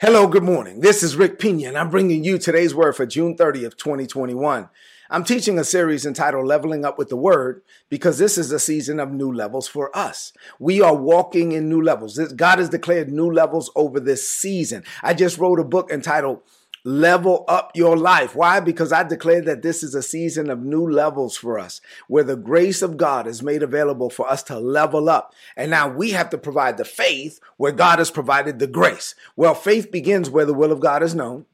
Hello, good morning. This is Rick Pina, and I'm bringing you today's word for June 30th, 2021. I'm teaching a series entitled Leveling Up with the Word because this is a season of new levels for us. We are walking in new levels. God has declared new levels over this season. I just wrote a book entitled level up your life. Why? Because I declare that this is a season of new levels for us, where the grace of God is made available for us to level up. And now we have to provide the faith where God has provided the grace. Well, faith begins where the will of God is known.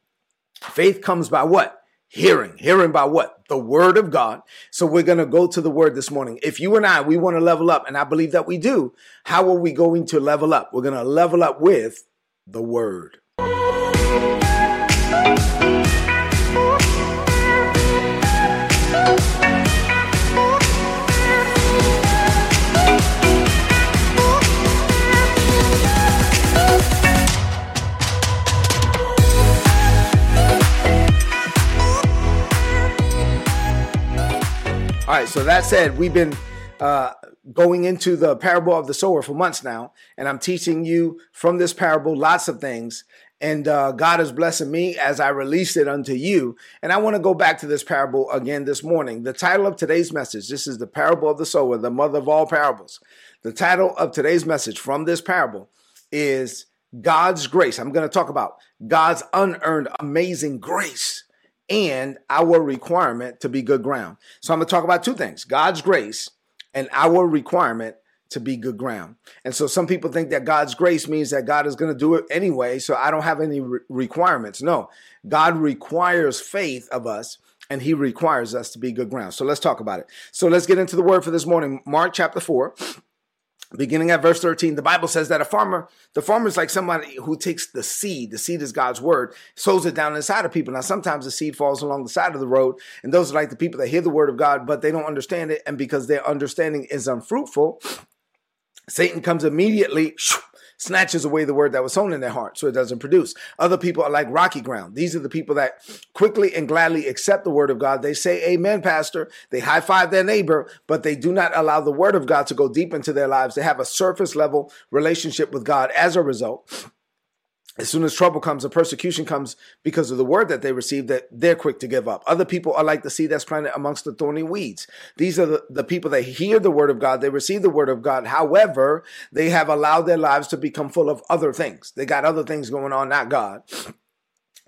Faith comes by what? Hearing. Hearing by what? The word of God. So we're going to go to the word this morning. If you and I, we want to level up, and I believe that we do, how are we going to level up? We're going to level up with the word. All right, so that said, we've been uh, going into the parable of the sower for months now, and I'm teaching you from this parable lots of things. And uh, God is blessing me as I release it unto you. And I want to go back to this parable again this morning. The title of today's message this is the parable of the sower, the mother of all parables. The title of today's message from this parable is God's grace. I'm going to talk about God's unearned amazing grace and our requirement to be good ground. So I'm going to talk about two things God's grace and our requirement to be good ground. And so some people think that God's grace means that God is going to do it anyway. So I don't have any re- requirements. No, God requires faith of us and he requires us to be good ground. So let's talk about it. So let's get into the word for this morning. Mark chapter 4 beginning at verse 13 the bible says that a farmer the farmer is like somebody who takes the seed. The seed is god's word sows it down inside of people. Now sometimes the seed falls along the side of the road and those are like the people that hear the word of god but they don't understand it. And because their understanding is unfruitful satan comes immediately snatches away the word that was sown in their heart so it doesn't produce. Other people are like rocky ground. These are the people that quickly and gladly accept the word of God. They say, Amen, Pastor. They high five their neighbor, but they do not allow the word of God to go deep into their lives. They have a surface level relationship with God as a result as soon as trouble comes and persecution comes because of the word that they receive, that they're quick to give up. Other people are like the seed that's planted amongst the thorny weeds. These are the, the people that hear the word of God, they receive the word of God. However, they have allowed their lives to become full of other things. They got other things going on, not God.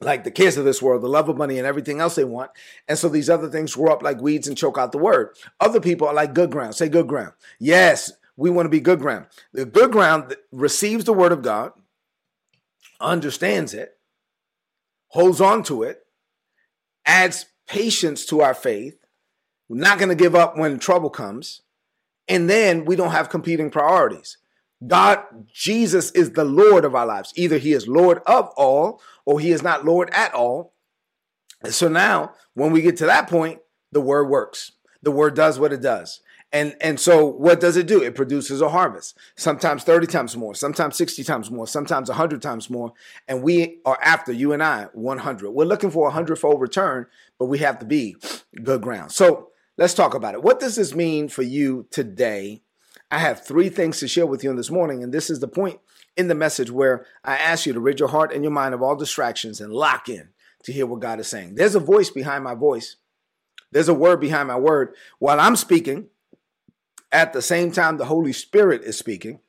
Like the cares of this world, the love of money, and everything else they want. And so these other things grow up like weeds and choke out the word. Other people are like good ground. Say good ground. Yes, we want to be good ground. The good ground receives the word of God understands it, holds on to it, adds patience to our faith. We're not going to give up when trouble comes. And then we don't have competing priorities. God, Jesus is the Lord of our lives. Either he is Lord of all or he is not Lord at all. And so now, when we get to that point, the word works. The word does what it does. And and so what does it do? It produces a harvest. Sometimes 30 times more, sometimes 60 times more, sometimes 100 times more. And we are after you and I 100. We're looking for a hundredfold return, but we have to be good ground. So let's talk about it. What does this mean for you today? I have three things to share with you this morning, and this is the point in the message where I ask you to rid your heart and your mind of all distractions and lock in to hear what God is saying. There's a voice behind my voice. There's a word behind my word. While I'm speaking, at the same time, the Holy Spirit is speaking.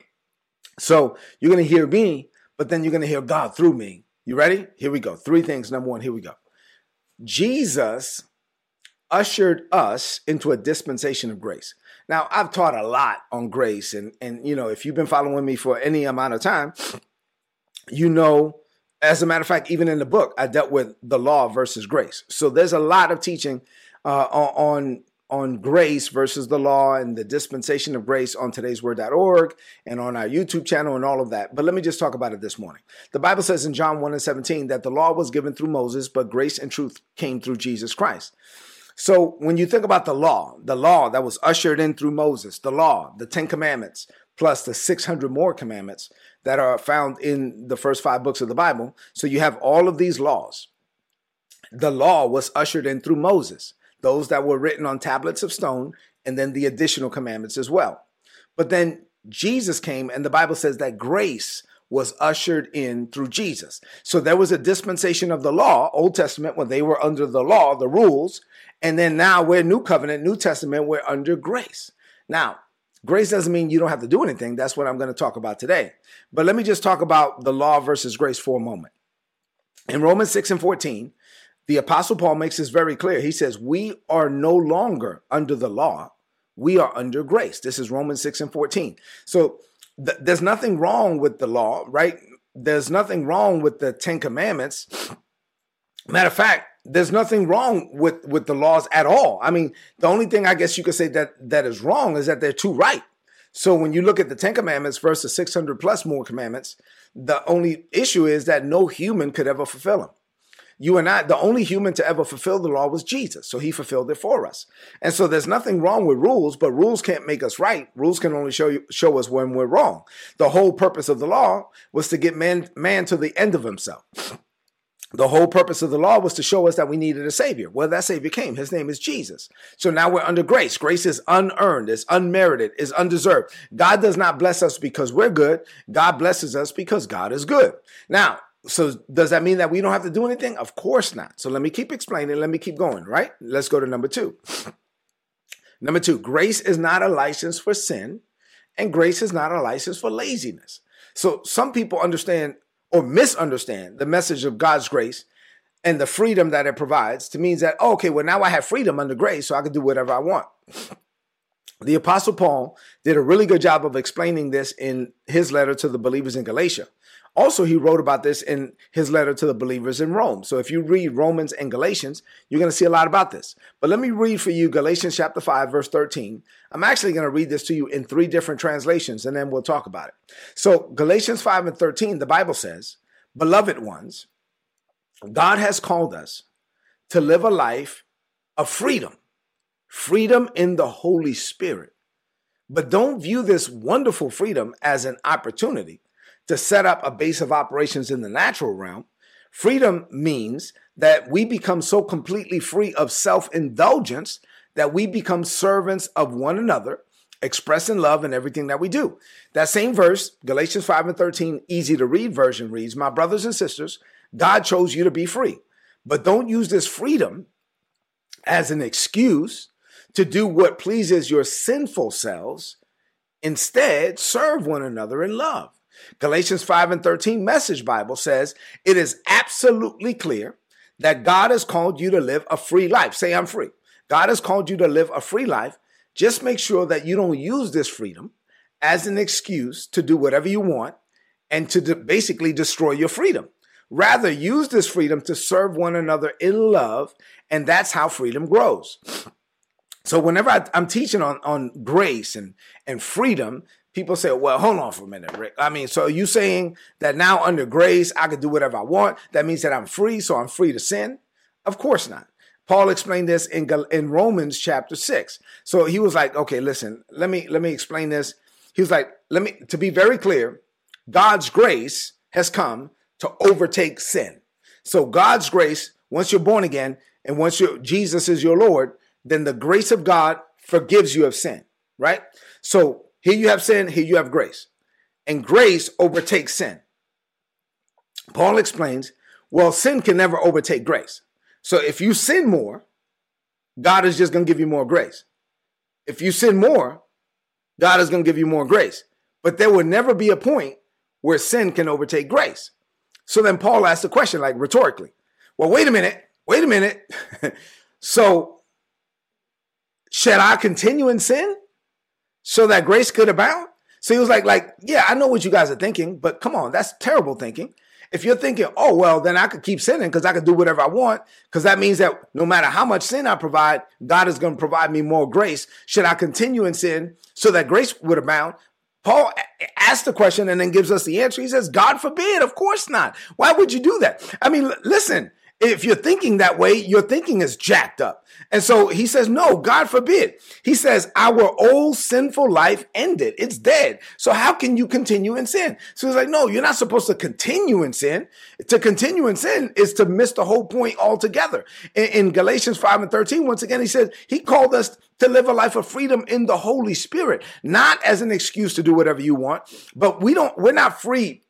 So you're going to hear me, but then you're going to hear God through me. You ready? Here we go. Three things. Number one, here we go. Jesus ushered us into a dispensation of grace. Now, I've taught a lot on grace, and and you know, if you've been following me for any amount of time, you know, as a matter of fact, even in the book, I dealt with the law versus grace. So there's a lot of teaching uh, on on grace versus the law and the dispensation of grace on today'sword.org and on our YouTube channel and all of that. But let me just talk about it this morning. The Bible says in John 1 and 17 that the law was given through Moses, but grace and truth came through Jesus Christ. So when you think about the law, the law that was ushered in through Moses, the law, the 10 commandments, plus the 600 more commandments that are found in the first five books of the Bible. So you have all of these laws. The law was ushered in through Moses those that were written on tablets of stone, and then the additional commandments as well. But then Jesus came, and the Bible says that grace was ushered in through Jesus. So there was a dispensation of the law, Old Testament, when they were under the law, the rules. And then now we're New Covenant, New Testament, we're under grace. Now, grace doesn't mean you don't have to do anything. That's what I'm going to talk about today. But let me just talk about the law versus grace for a moment. In Romans 6 and 14, the Apostle Paul makes this very clear. He says, We are no longer under the law, we are under grace. This is Romans 6 and 14. So th- there's nothing wrong with the law, right? There's nothing wrong with the Ten Commandments. Matter of fact, there's nothing wrong with with the laws at all. I mean, the only thing I guess you could say that that is wrong is that they're too right. So when you look at the Ten Commandments versus 600 plus more commandments, the only issue is that no human could ever fulfill them. You and I, the only human to ever fulfill the law was Jesus. So he fulfilled it for us. And so there's nothing wrong with rules, but rules can't make us right. Rules can only show you, show us when we're wrong. The whole purpose of the law was to get man, man to the end of himself. The whole purpose of the law was to show us that we needed a savior. Well, that savior came. His name is Jesus. So now we're under grace. Grace is unearned, is unmerited, is undeserved. God does not bless us because we're good. God blesses us because God is good. Now, so does that mean that we don't have to do anything? Of course not. So let me keep explaining. Let me keep going, right? Let's go to number two. Number two, grace is not a license for sin, and grace is not a license for laziness. So some people understand or misunderstand the message of God's grace and the freedom that it provides to means that, oh, okay, well, now I have freedom under grace, so I can do whatever I want. The Apostle Paul did a really good job of explaining this in his letter to the believers in Galatia. Also, he wrote about this in his letter to the believers in Rome. So if you read Romans and Galatians, you're going to see a lot about this. But let me read for you Galatians chapter 5, verse 13. I'm actually going to read this to you in three different translations, and then we'll talk about it. So, Galatians 5 and 13, the Bible says, Beloved ones, God has called us to live a life of freedom, freedom in the Holy Spirit. But don't view this wonderful freedom as an opportunity to set up a base of operations in the natural realm. Freedom means that we become so completely free of self indulgence that we become servants of one another, expressing love in everything that we do. That same verse, Galatians 5 and 13, easy to read version reads, My brothers and sisters, God chose you to be free, but don't use this freedom as an excuse to do what pleases your sinful selves. Instead, serve one another in love. Galatians 5 and 13 Message Bible says, It is absolutely clear that God has called you to live a free life. Say, I'm free. God has called you to live a free life. Just make sure that you don't use this freedom as an excuse to do whatever you want and to de- basically destroy your freedom. Rather, use this freedom to serve one another in love, and that's how freedom grows. So, whenever I, am teaching on, on grace and, and freedom, people say, well, hold on for a minute, Rick. I mean, so you saying that now under grace, I can do whatever I want? That means that I'm free, so I'm free to sin? Of course not. Paul explained this in, in Romans chapter six. So he was like, okay, listen, let me, let me explain this. He was like, let me, to be very clear, God's grace has come to overtake sin. So God's grace, once you're born again and once you Jesus is your Lord, then the grace of God forgives you of sin, right? So here you have sin, here you have grace. And grace overtakes sin. Paul explains, well, sin can never overtake grace. So if you sin more, God is just going to give you more grace. If you sin more, God is going to give you more grace. But there will never be a point where sin can overtake grace. So then Paul asks the question, like rhetorically, well, wait a minute, wait a minute. so, should I continue in sin? So that grace could abound? So he was like, like, yeah, I know what you guys are thinking, but come on, that's terrible thinking. If you're thinking, oh, well, then I could keep sinning because I could do whatever I want, because that means that no matter how much sin I provide, God is going to provide me more grace. Should I continue in sin so that grace would abound? Paul asks the question and then gives us the answer. He says, God forbid, of course not. Why would you do that? I mean, listen, if you're thinking that way, your thinking is jacked up. And so he says, no, God forbid. He says, our old sinful life ended. It's dead. So how can you continue in sin? So he's like, no, you're not supposed to continue in sin. To continue in sin is to miss the whole point altogether. In, in Galatians 5 and 13, once again, he says, he called us to live a life of freedom in the Holy Spirit, not as an excuse to do whatever you want, but we don't, we're not free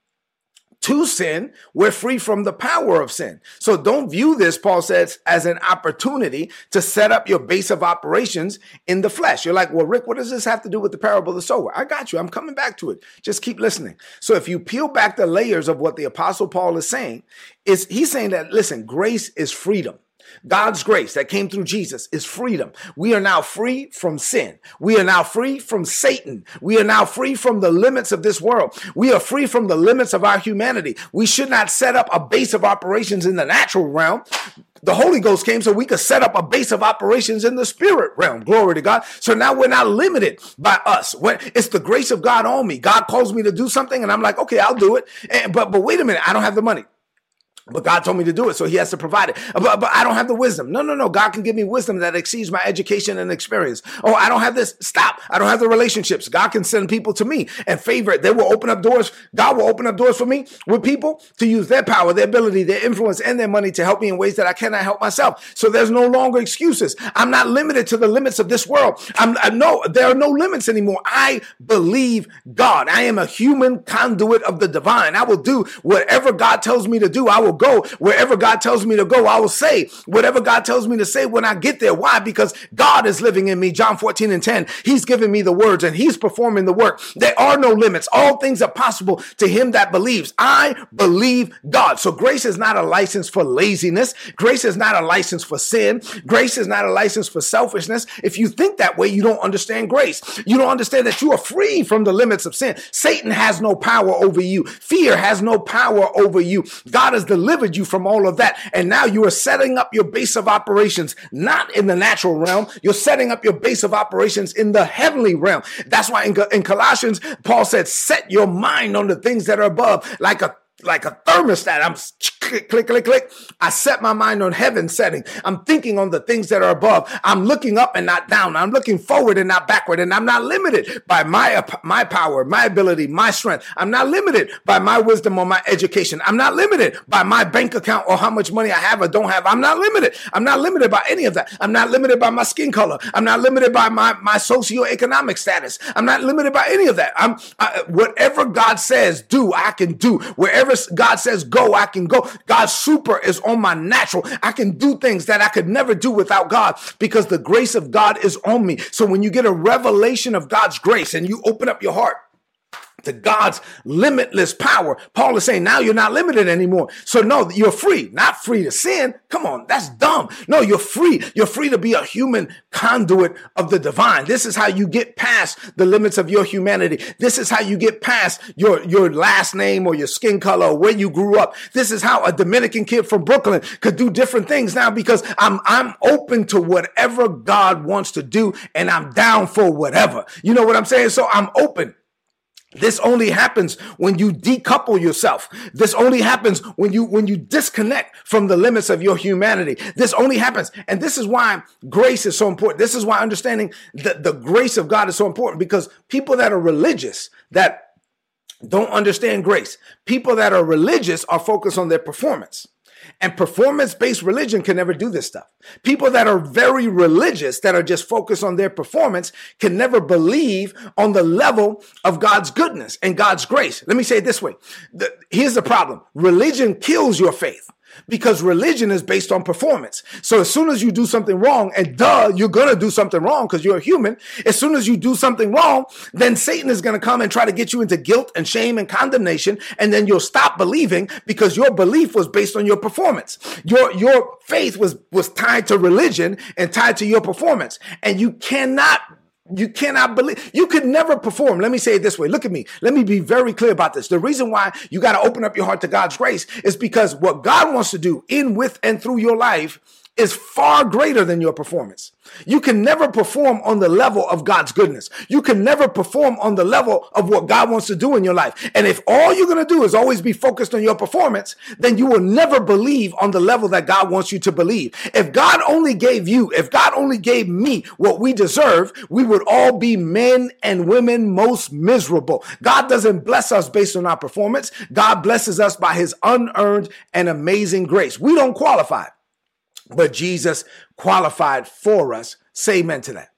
to sin, we're free from the power of sin. So don't view this, Paul says, as an opportunity to set up your base of operations in the flesh. You're like, well, Rick, what does this have to do with the parable of the sower? I got you. I'm coming back to it. Just keep listening. So if you peel back the layers of what the apostle Paul is saying, is he's saying that, listen, grace is freedom. God's grace that came through Jesus is freedom. We are now free from sin. We are now free from Satan. We are now free from the limits of this world. We are free from the limits of our humanity. We should not set up a base of operations in the natural realm. The Holy Ghost came so we could set up a base of operations in the spirit realm. Glory to God. So now we're not limited by us. When it's the grace of God on me. God calls me to do something and I'm like, okay, I'll do it. And, but, but wait a minute. I don't have the money. But God told me to do it, so He has to provide it. But, but I don't have the wisdom. No, no, no. God can give me wisdom that exceeds my education and experience. Oh, I don't have this. Stop. I don't have the relationships. God can send people to me and favor. They will open up doors. God will open up doors for me with people to use their power, their ability, their influence, and their money to help me in ways that I cannot help myself. So there's no longer excuses. I'm not limited to the limits of this world. I'm I no, there are no limits anymore. I believe God. I am a human conduit of the divine. I will do whatever God tells me to do. I will go wherever God tells me to go. I will say whatever God tells me to say when I get there. Why? Because God is living in me. John 14 and 10. He's giving me the words and he's performing the work. There are no limits. All things are possible to him that believes. I believe God. So grace is not a license for laziness. Grace is not a license for sin. Grace is not a license for selfishness. If you think that way, you don't understand grace. You don't understand that you are free from the limits of sin. Satan has no power over you. Fear has no power over you. God is delivered delivered you from all of that. And now you are setting up your base of operations, not in the natural realm. You're setting up your base of operations in the heavenly realm. That's why in, in Colossians, Paul said, set your mind on the things that are above like a like a thermostat. I'm click, click, click, click. I set my mind on heaven setting. I'm thinking on the things that are above. I'm looking up and not down. I'm looking forward and not backward. And I'm not limited by my, my power, my ability, my strength. I'm not limited by my wisdom or my education. I'm not limited by my bank account or how much money I have or don't have. I'm not limited. I'm not limited by any of that. I'm not limited by my skin color. I'm not limited by my, my socioeconomic status. I'm not limited by any of that. I'm I, whatever God says do, I can do. Wherever God says go, I can go. God's super is on my natural. I can do things that I could never do without God because the grace of God is on me. So when you get a revelation of God's grace and you open up your heart, to God's limitless power. Paul is saying now you're not limited anymore. So no, you're free, not free to sin. Come on, that's dumb. No, you're free. You're free to be a human conduit of the divine. This is how you get past the limits of your humanity. This is how you get past your, your last name or your skin color or where you grew up. This is how a Dominican kid from Brooklyn could do different things now because I'm, I'm open to whatever God wants to do and I'm down for whatever. You know what I'm saying? So I'm open. This only happens when you decouple yourself. This only happens when you when you disconnect from the limits of your humanity. This only happens. And this is why grace is so important. This is why understanding that the grace of God is so important because people that are religious, that don't understand grace, people that are religious are focused on their performance. And performance based religion can never do this stuff. People that are very religious, that are just focused on their performance, can never believe on the level of God's goodness and God's grace. Let me say it this way. The, here's the problem. Religion kills your faith because religion is based on performance. So as soon as you do something wrong, and duh, you're going to do something wrong because you're a human. As soon as you do something wrong, then Satan is going to come and try to get you into guilt and shame and condemnation. And then you'll stop believing because your belief was based on your performance. Your, your faith was, was tied to religion and tied to your performance. And you cannot you cannot believe you could never perform. Let me say it this way. Look at me. Let me be very clear about this. The reason why you got to open up your heart to God's grace is because what God wants to do in, with, and through your life is far greater than your performance. You can never perform on the level of God's goodness. You can never perform on the level of what God wants to do in your life. And if all you're going to do is always be focused on your performance, then you will never believe on the level that God wants you to believe. If God only gave you, if God only gave me what we deserve, we would all be men and women most miserable. God doesn't bless us based on our performance. God blesses us by his unearned and amazing grace. We don't qualify but Jesus qualified for us. Say amen to that.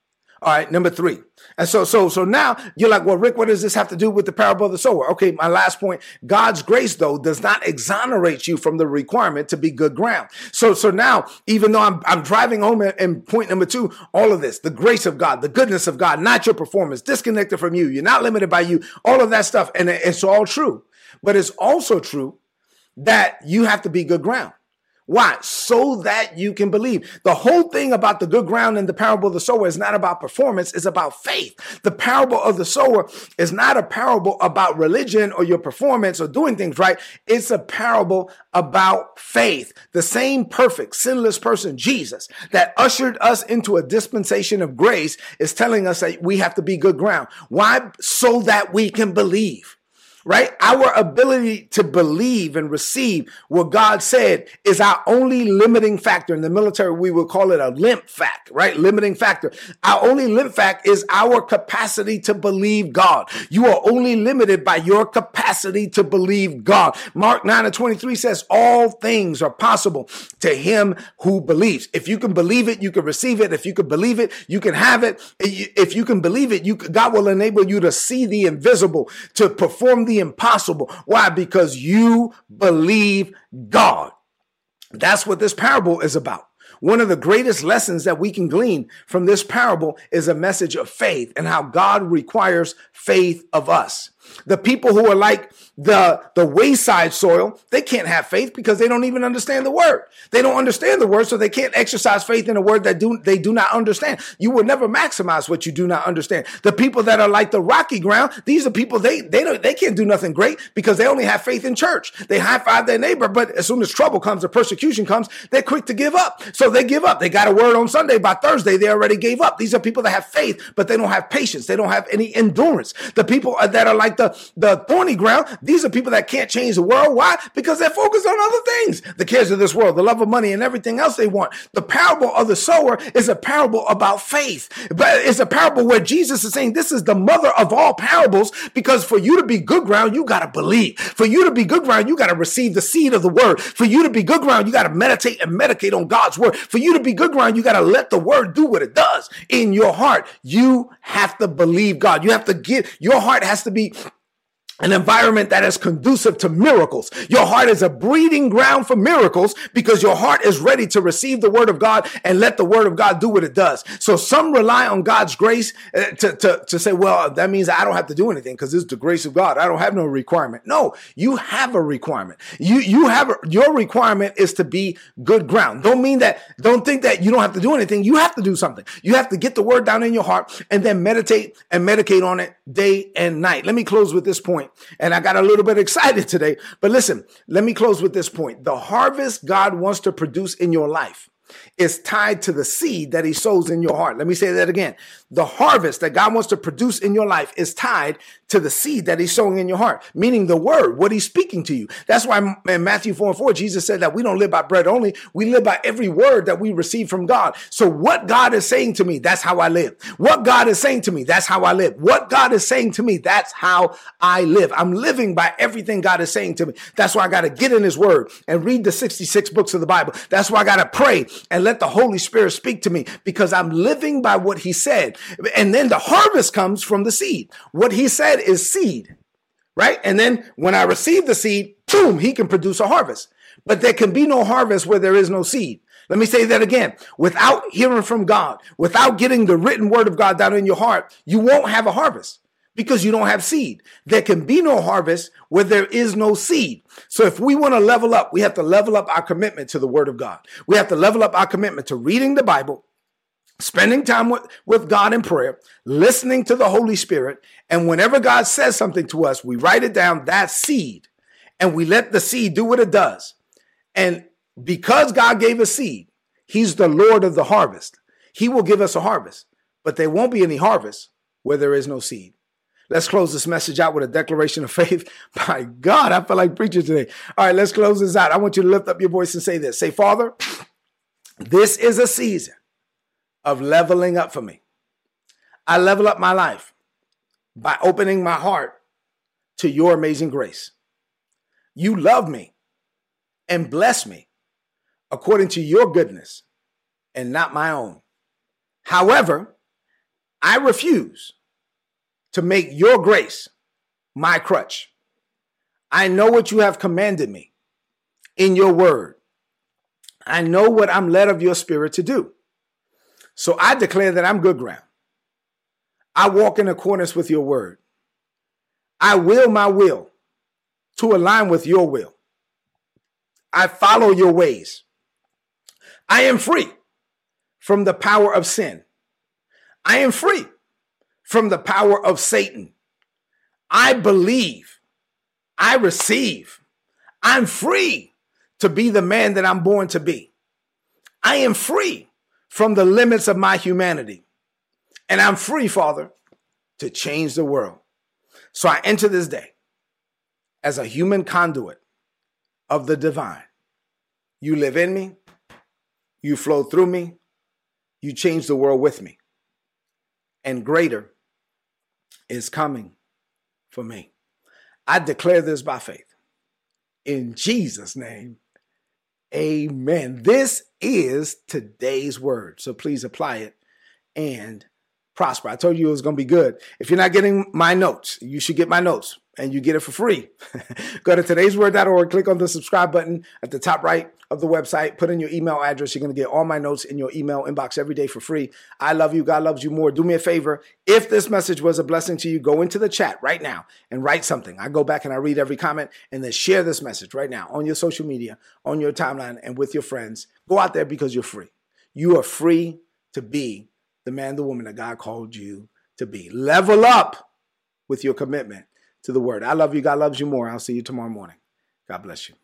All right, number three. And so, so, so now you're like, well, Rick, what does this have to do with the parable of the sower? Okay, my last point. God's grace, though, does not exonerate you from the requirement to be good ground. So, so now, even though I'm, I'm driving home in point number two, all of this, the grace of God, the goodness of God, not your performance, disconnected from you, you're not limited by you, all of that stuff. And it's all true. But it's also true that you have to be good ground. Why? So that you can believe. The whole thing about the good ground in the parable of the sower is not about performance, it's about faith. The parable of the sower is not a parable about religion or your performance or doing things right. It's a parable about faith. The same perfect, sinless person, Jesus, that ushered us into a dispensation of grace is telling us that we have to be good ground. Why? So that we can believe right? Our ability to believe and receive what God said is our only limiting factor. In the military, we would call it a LIMFAC, right? Limiting factor. Our only LIMFAC is our capacity to believe God. You are only limited by your capacity to believe God. Mark 9 and 23 says, all things are possible to him who believes. If you can believe it, you can receive it. If you can believe it, you can have it. If you can believe it, you, God will enable you to see the invisible, to perform the impossible. Why? Because you believe God. That's what this parable is about. One of the greatest lessons that we can glean from this parable is a message of faith and how God requires faith of us. The people who are like the, the wayside soil, they can't have faith because they don't even understand the word. They don't understand the word, so they can't exercise faith in a word that do, they do not understand. You will never maximize what you do not understand. The people that are like the rocky ground, these are people, they, they don't, they can't do nothing great because they only have faith in church. They high five their neighbor, but as soon as trouble comes or persecution comes, they're quick to give up. So they give up. They got a word on Sunday. By Thursday, they already gave up. These are people that have faith, but they don't have patience. They don't have any endurance. The people that are like the, the thorny ground, these are people that can't change the world. Why? Because they're focused on other things, the cares of this world, the love of money, and everything else they want. The parable of the sower is a parable about faith, but it's a parable where Jesus is saying this is the mother of all parables because for you to be good ground, you got to believe. For you to be good ground, you got to receive the seed of the word. For you to be good ground, you got to meditate and medicate on God's word. For you to be good ground, you got to let the word do what it does in your heart. You have to believe God. You have to get, your heart has to be an environment that is conducive to miracles. Your heart is a breeding ground for miracles because your heart is ready to receive the word of God and let the word of God do what it does. So some rely on God's grace uh, to, to, to say, well, that means I don't have to do anything because it's the grace of God. I don't have no requirement. No, you have a requirement. You, you have, a, your requirement is to be good ground. Don't mean that, don't think that you don't have to do anything. You have to do something. You have to get the word down in your heart and then meditate and medicate on it day and night. Let me close with this point point. And I got a little bit excited today. But listen, let me close with this point. The harvest God wants to produce in your life is tied to the seed that he sows in your heart. Let me say that again. The harvest that God wants to produce in your life is tied to the seed that he's sowing in your heart, meaning the word, what he's speaking to you. That's why in Matthew 4 and 4, Jesus said that we don't live by bread only, we live by every word that we receive from God. So what God is saying to me, that's how I live. What God is saying to me, that's how I live. What God is saying to me, that's how I live. I'm living by everything God is saying to me. That's why I got to get in his word and read the 66 books of the Bible. That's why I got to pray and let the Holy Spirit speak to me because I'm living by what he said. And then the harvest comes from the seed. What he said is seed, right? And then when I receive the seed, boom, he can produce a harvest. But there can be no harvest where there is no seed. Let me say that again. Without hearing from God, without getting the written word of God down in your heart, you won't have a harvest because you don't have seed. There can be no harvest where there is no seed. So if we want to level up, we have to level up our commitment to the word of God. We have to level up our commitment to reading the Bible, spending time with, with God in prayer, listening to the Holy Spirit. And whenever God says something to us, we write it down, that seed, and we let the seed do what it does. And because God gave us seed, He's the Lord of the harvest. He will give us a harvest, but there won't be any harvest where there is no seed. Let's close this message out with a declaration of faith. My God, I feel like preaching today. All right, let's close this out. I want you to lift up your voice and say this. Say, Father, this is a season of leveling up for me. I level up my life by opening my heart to your amazing grace. You love me and bless me according to your goodness and not my own. However, I refuse to make your grace my crutch. I know what you have commanded me in your word. I know what I'm led of your spirit to do. So I declare that I'm good ground. I walk in accordance with your word. I will my will to align with your will. I follow your ways. I am free from the power of sin. I am free from the power of Satan. I believe. I receive. I'm free to be the man that I'm born to be. I am free from the limits of my humanity. And I'm free, Father, to change the world. So I enter this day as a human conduit of the divine. You live in me, you flow through me, you change the world with me. And greater is coming for me. I declare this by faith. In Jesus' name, amen. This is today's word. So please apply it and prosper. I told you it was going to be good. If you're not getting my notes, you should get my notes and you get it for free. Go to today'sword.org, click on the subscribe button at the top right of the website, put in your email address. You're going to get all my notes in your email inbox every day for free. I love you. God loves you more. Do me a favor. If this message was a blessing to you, go into the chat right now and write something. I go back and I read every comment and then share this message right now on your social media, on your timeline, and with your friends. Go out there because you're free. You are free to be the man, the woman that God called you to be. Level up with your commitment to the word. I love you. God loves you more. I'll see you tomorrow morning. God bless you.